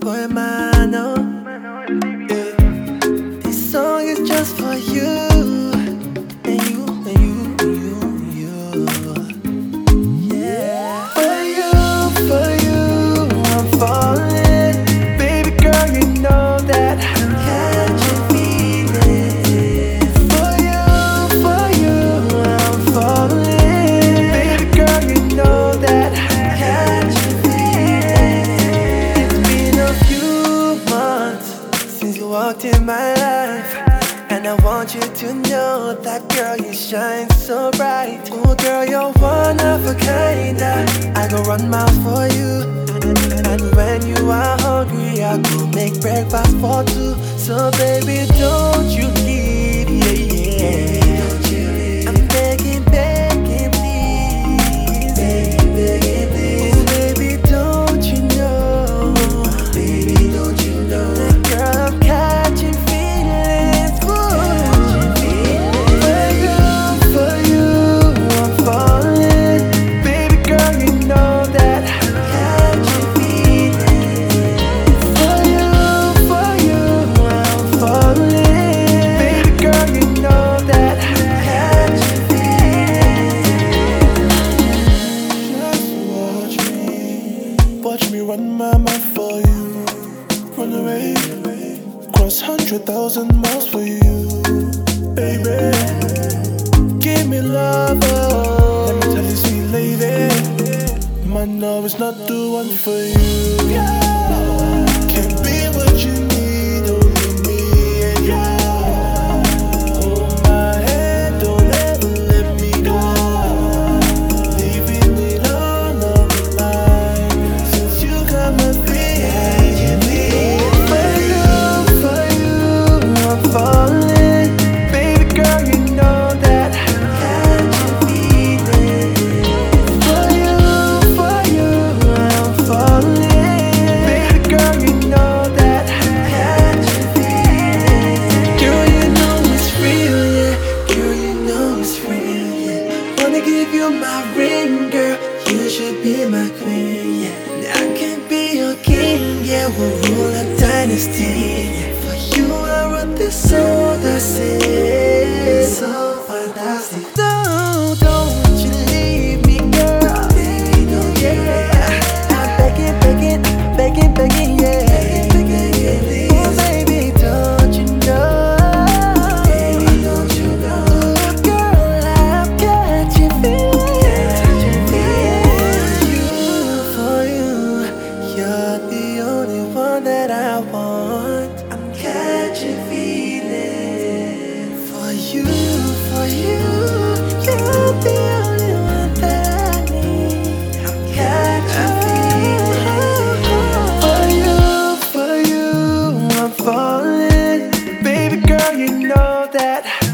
por hermano. Oh. Yeah. This song is just for you. Walked in my life. And I want you to know that girl, you shine so bright. Oh, girl, you're one of a kind. I go run miles for you. And when you are hungry, I go make breakfast for two. So, baby, don't you leave. Run my mouth for you. Run away, cross hundred thousand miles for you, baby. Give me love, oh. let me tell you, sweet lady. My know it's not the one for you. Can't you my ring, girl. You should be my queen, yeah. I can be your king, yeah. We'll rule a dynasty. yeah. For you, I wrote this song that says. that.